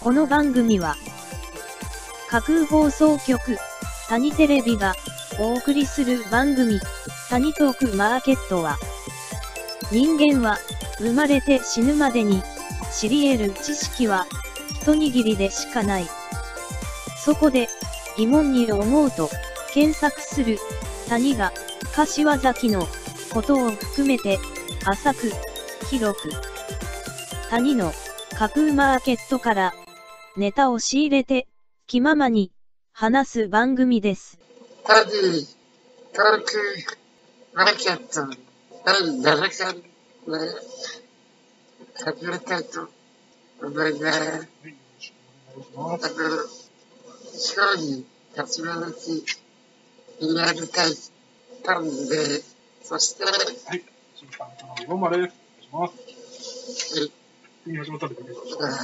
この番組は架空放送局谷テレビがお送りする番組谷トークマーケットは人間は生まれて死ぬまでに知り得る知識は一握りでしかない。そこで疑問に思うと検索する谷が柏崎のことを含めて浅く広く谷の架空マーケットからネタを仕入れて気ままに話す番組です。タディ、トーク、マーケット、第7回目、始めたいと思います。あの、勝利、立ち回り、リアルタイタンで、そして、はい。審判のローマです。お願いします。急に始まったんで、びっくりしまし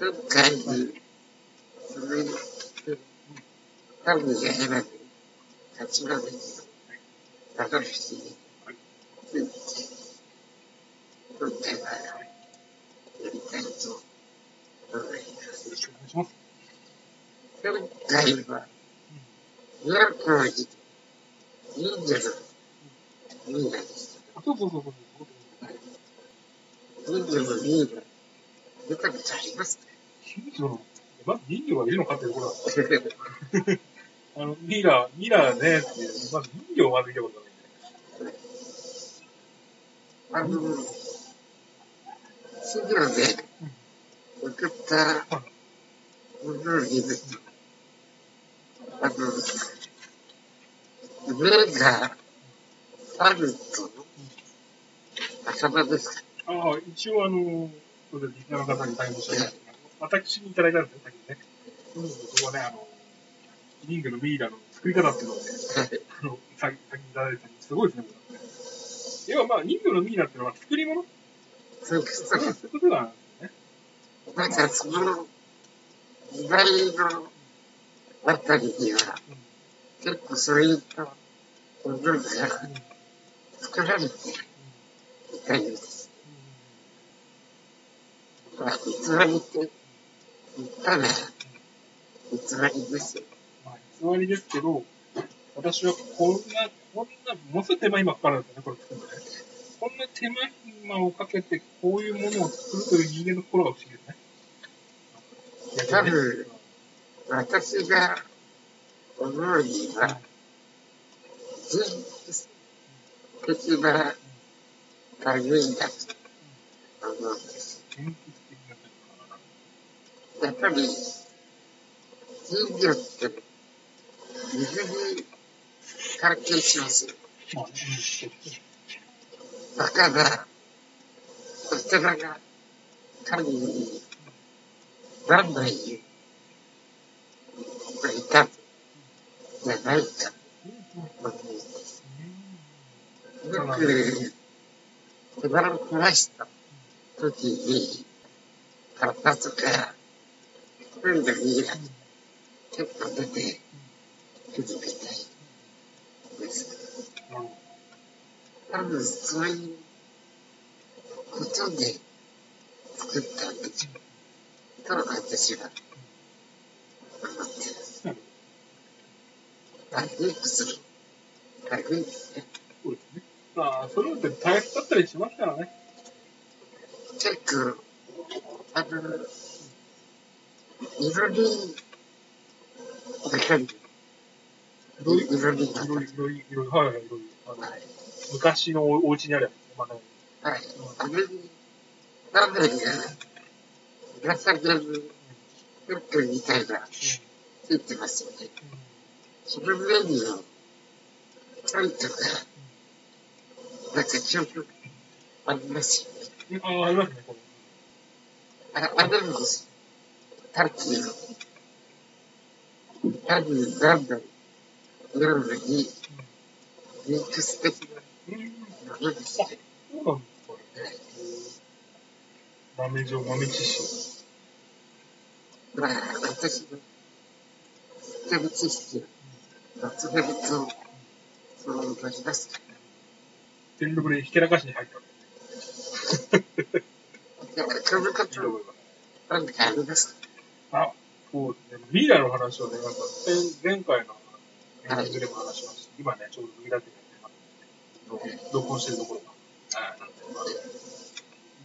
ー前回に続いて、タンが選ぶ、立ち回り、高橋について、今回は、やりたいと思います。よろしくお願いします。今回は、宮古寺、忍者のミイラです。あ、そうそうそうそうそう。忍者のミイラ、見たことあります。か人魚の、まず人魚がいるのかっていうところなんです。あの、ミラー、ミラーねっていう、まず人魚をまず見たことないんで。あの、資料で送ったものを見ると、あの、目があると、頭です。かああ、一応あの、それでリスナーの方に大変申し訳ない。私にいただいたんですよ、さっきね。うん、そこはね、あの、人魚のミイラの作り方っていうのをね、あの、さ先にいただいたんですすごいですね、これね。要はまあ、人魚のミイラっていうのは作り物？そうですそういうことなんですね。なんかその時代のあたりには、結構そういったものが作られていたようです。まあ、偽りって言ったら偽りですよ。まあ、偽りですけど、私はこんな、こんな、ものすごい手間暇かかるんですよね、これ作るのね。こんな手間暇をかけて、こういうものを作るという人間の心が不思議ですね。多分私が思うには、人物的な類だと思うんです。やっぱり、人魚って水に関係しますよ。まあ、うんそうだから、お寺が神に何枚いたんじゃないか。よく、手柄を壊した時に、体とか、そういうのに結構出てくるみたいです。多分そういうことで作ったん。でしょう。と私は思ってます。ど。あ、リークする。あ、リークね。そうですね。まあ、それって大変だったりしますからね。結構、あの、色に、わかる。いろいろ、色にいろいろ、いろいろ、はいはい、いろいろ。あの昔のお家にあるやつね。まあ、はい。あれに、ラーメンが、紫のフックみたいな、ついてますよね。その上には、ちゃんとか、なんか記憶ありますよね。うん。ああ、ありますね、これ。ああるんです。タキの、多分何度夜に、ミックス的うん。なものですね。そうなん。です、これね。豆状、豆知識。まあ、私の、知ってる知識を集めると、そうなあそうですね。ミイラの話はね、なんか、前前回のエンディングでも話しました。今ね、ちょうどミイラ展やってます。録音してるところが。はい。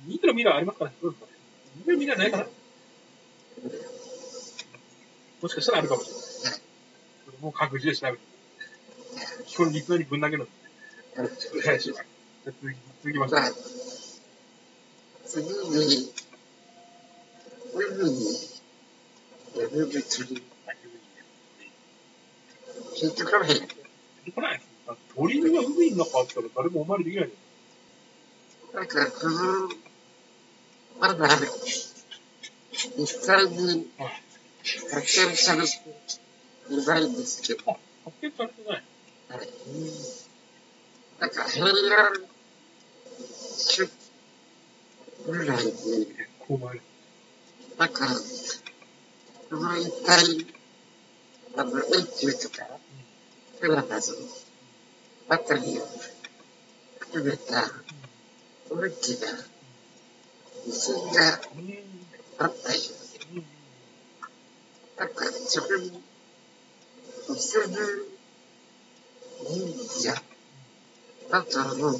ミイラミイラありますかね？どうですかね？ミイラミイラないかな？もしかしたらあるかもしれない。それも各自で調べて。基本リスナーにぶん投げるんで。お願いします。じゃあ続き、続きましょう。まあ、次に、海に潜る鳥、聞いてこない。いです。だって鳥が海の中あったら誰もお参りできないじなんか、この、まだ、実際にゃん。はい。発見されていないんですけど、あ、発見されてない。はいなんか平安出ぐらいに、こう前。なんか、この一帯、あの、円球とか、プラダズあたりを含めた大きな地震が。あったようで、なんか、そこに、結ぶ忍者だと思う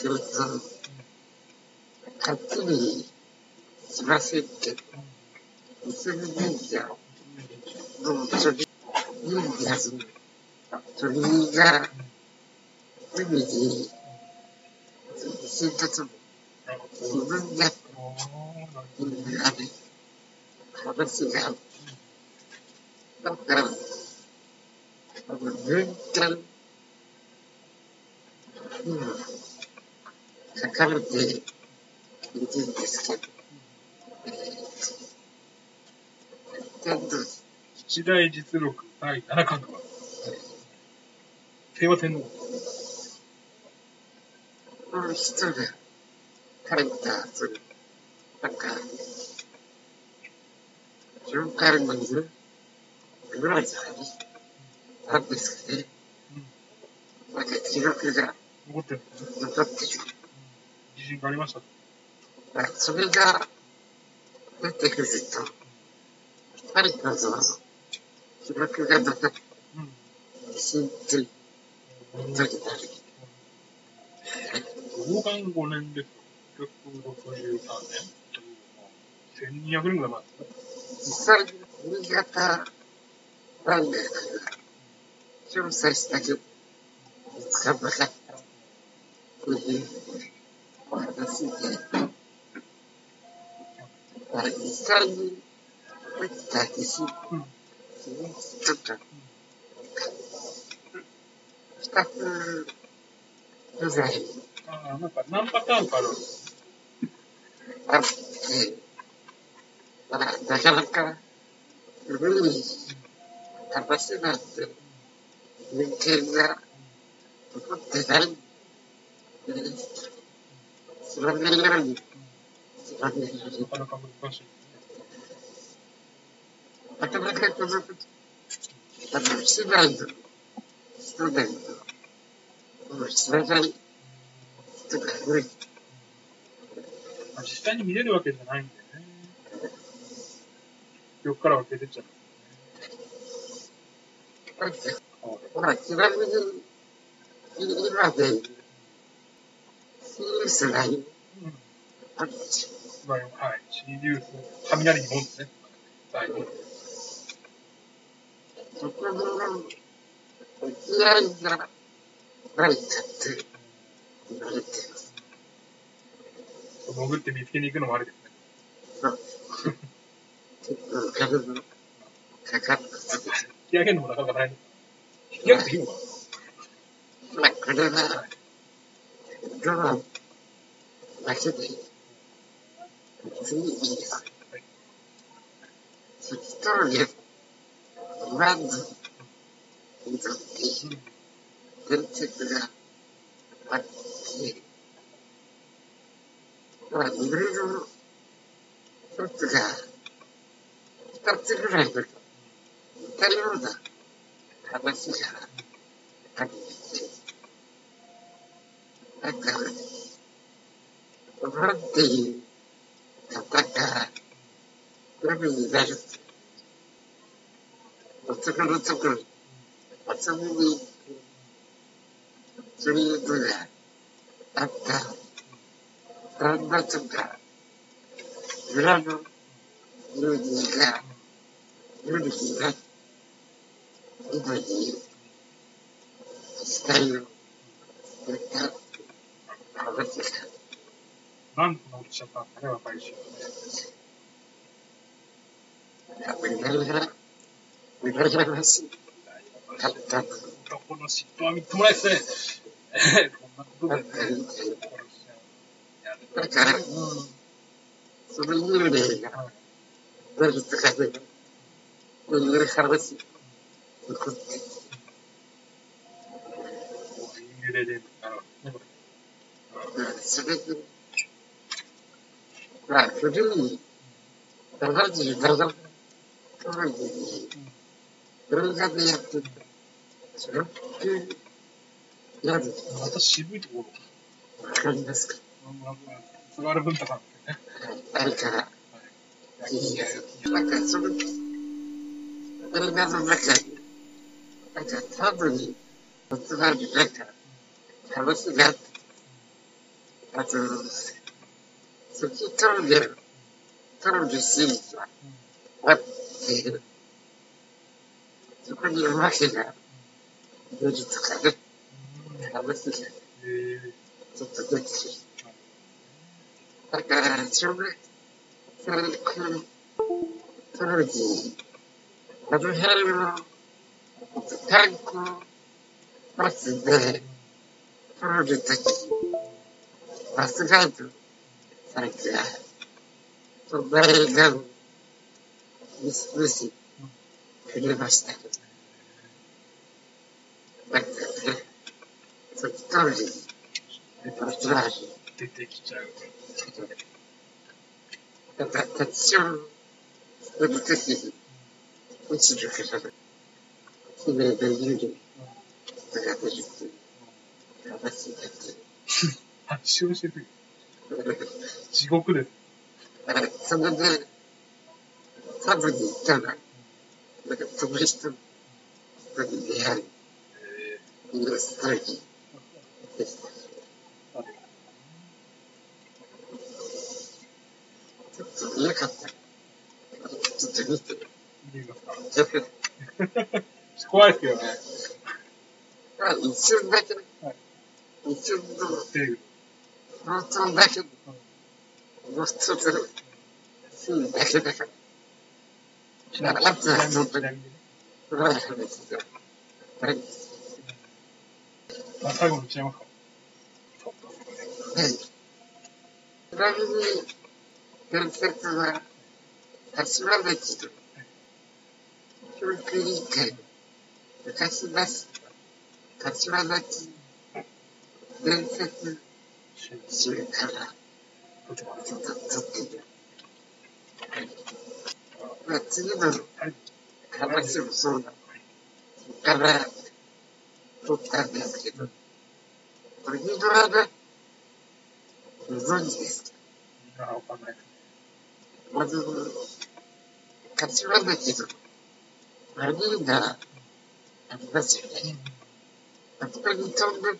けど、はっきりしませんけど、結ぶ忍者の鳥、忍者の鳥が海に生活もなるほ自分がど。ああ、なるほど。ある話がある。だから、あの、年間、今、書かれているん。ですけど、えー、ちゃんと、一大実録第7巻とか。清和天皇。この人が書いた、その、なんか、紹介のいるぐらいじゃないなんですかね。うん。なんか記録が残ってるね。残ってる。自信がありました。それが出てくると、やっぱりこの記録が残ってうん。信といなる。老眼5年ですと、663年。1200年ぐらい前。実際に新潟大学が調査したけど、見つからなかったというお話で、まあ、実際に起きた地震うん。ちょっと、二つぐらいああ、なんか何パターンかあるんですあって、あ、なかなか古い。話なんて、人間が残ってない。んで、知らない。ように、知らない。ようにな、かなか難しい。ですね。なかなかこのこと、あの、市内の人でも、もう知らない。人が多い。実際に見れるわけじゃない。んでね。記憶からは消えてっちゃうんですね。まあ、ちなみに、今で、シリウスがうん。あるんですよ。まあ、はい。シリウス、雷にもんですね。はい。潜って見つけに行くのもありですね。そう。結構金のかかったことです。引き上げるのもなかなか大変。引き上げていいのかまあ、これは、ドアだけで、別にいいです。そっちとね、まず、にとって、伝説があって、まあ、いろいろ、一つが、二つぐらいの似たような話があるんですよ。なん。か、なん。ていう部になるって。男のところに遊びに行く。そういうのがあった。旦那とか、裏の友人が、夜になって、今に死体をやったって話がなんとなっちゃったんだね、若い人。やっぱり何が羨ましかったと男の嫉妬はみっともないですね。ええこんなことでね、思ったり、殺しちゃう。だから、うその幽霊ん。がはい。何とかで、こういう話、残って、幽霊で、なるほどね、こそれで、まあ、古い、77当時に、動画でやってた、それって、やるれ。また渋いところ。わかりますかうんなんか津軽文太さんですね。あれから、い。いやなんかその、映画の中に、なんか多分に、まつわるなんか、話があって、あと、そっち撮るで、撮るシーンがあって、そこにお化けが出るとかね、話がえちょっと出てきて、だから、小学生当時、あの辺の観光バスで通るとき、バスガイドさんが、そんな映画を見せてくれましたけど、なんかね、その当時、バスガイドー、出てきちゃう。ちションする。ときに、落ちる。から、綺麗な湯気が出る。っていう話になって、発症してる。地獄です。だから、それで、サブに行ったら、なんか、その人の人に出会い、ストーした。ー、ちょっと嫌かった。ちょっと見て。見てみますか。ちょっと、怖いですけどね。まあ、一瞬だけ、はい一瞬の、テー本当だけの、ル。もう一つのシーンだけだから、ちなみに、あとはちなみにちなみにね。それは話がない。あ、最後に違いますかはい。ちなみに、伝説は、柏崎と、教育委員会の昔出し柏崎伝説集からちょっと撮ってる。はい。まあ、次の。話もそうだ。そっから撮ったんですけど、これ、ヒドラだ。ご存知ですかなわかんない。まず、柏崎のマリーナありますよね。あそこに飛んでる、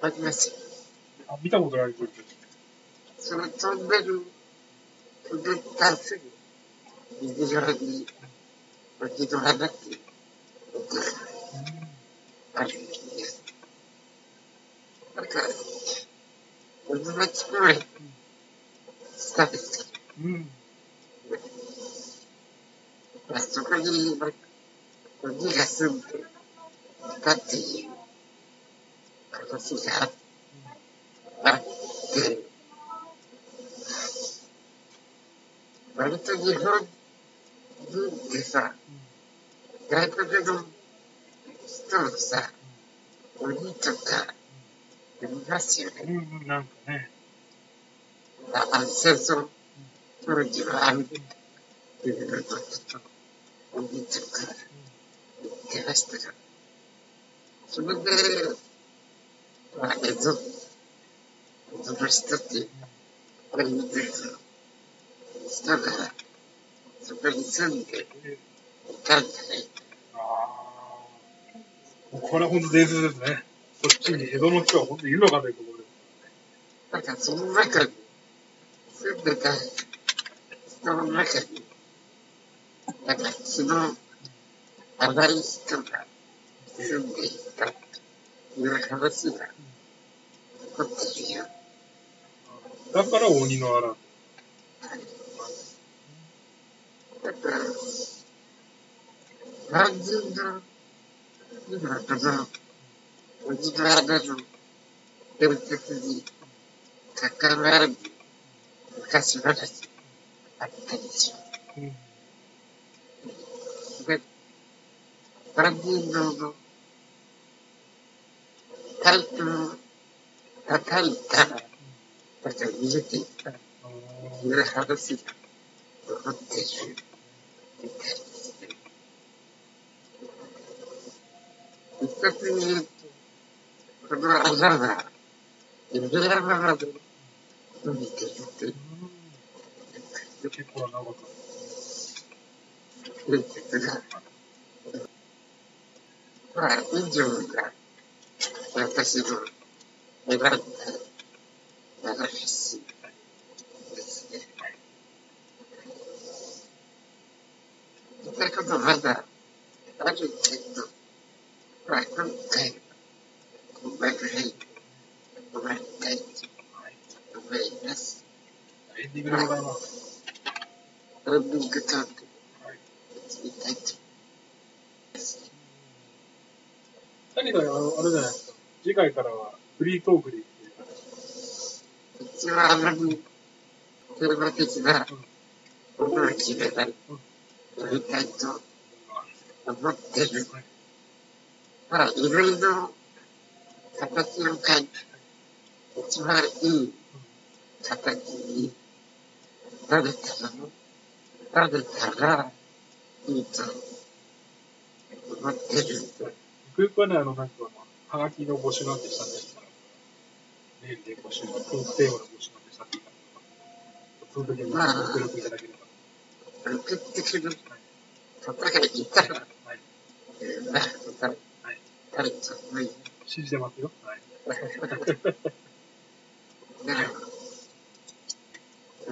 ありますよ。あ、見たことないこれ。その飛んでる、飛んでたすぐ、右側に、脇ドラだっていうあるんです。なんか、水町公園、したん。ですけうん。ど、あそこに、なん。か、鬼が住ん。でたっていう話があって、割と日本人ってさ、外国の人をさ、鬼とか呼びますよね。うん、うん、なんかね。ああ戦争当時はあるっていうのと、ちょっと鬼とか言ってましたから。それで、まあ、江戸、江戸の人ってこれ見てる人がそこに住んでえいたんじゃないああ。これは本当伝説ですね。こっちに江戸の人は本当にいるのかというところで。なんかその中に住んでた人の中に、なんか血の荒い人が住んでいたという話が残ってるよ。だから鬼の荒。だから、の今この鬼の穴の伝説に関わる昔話あったでしょ。うん。で、万人堂のタイトルを叩いたら、なん。か逃げていったという話が残ってるみたいですね。一説に言うと、この穴は、指山まで伸びているというー結構長かっ伝説が、まあ、以上が私の選んだ流しですね。言ったことまだあるけど、まあ今回はこんなぐらいで終わりたいと思います。た。エンディングでございます。エンディングトークはい。みたいと思います。何かあの、あれじゃないですか。次回からはフリートークでいくとい一応あん。まりテーマ的なものを決めないやりたいと思ってる。まあ、いろいろ形を変えて、一番いい形になれたら、なれたらいいと思ってる。ゆくゆくはね、あの、なん。か、はがきの募集なんてしたんでしたら、メールで募集、トークテーマの募集なんてしたっていいか、その時にご協力いただければ。送ってくる方がいたら、はい。えーまあ、また、はい。誰と思い信じてますよ。はい。なら、や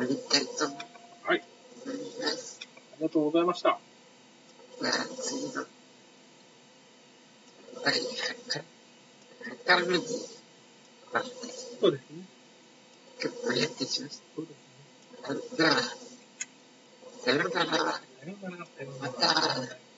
りたいはい。ありがとうございました。じゃあ、次の、第8回、8回目に、まあ、そうですね。結構やってしましそうですね。た。では、さようなら。さようなら。さようなまら。た。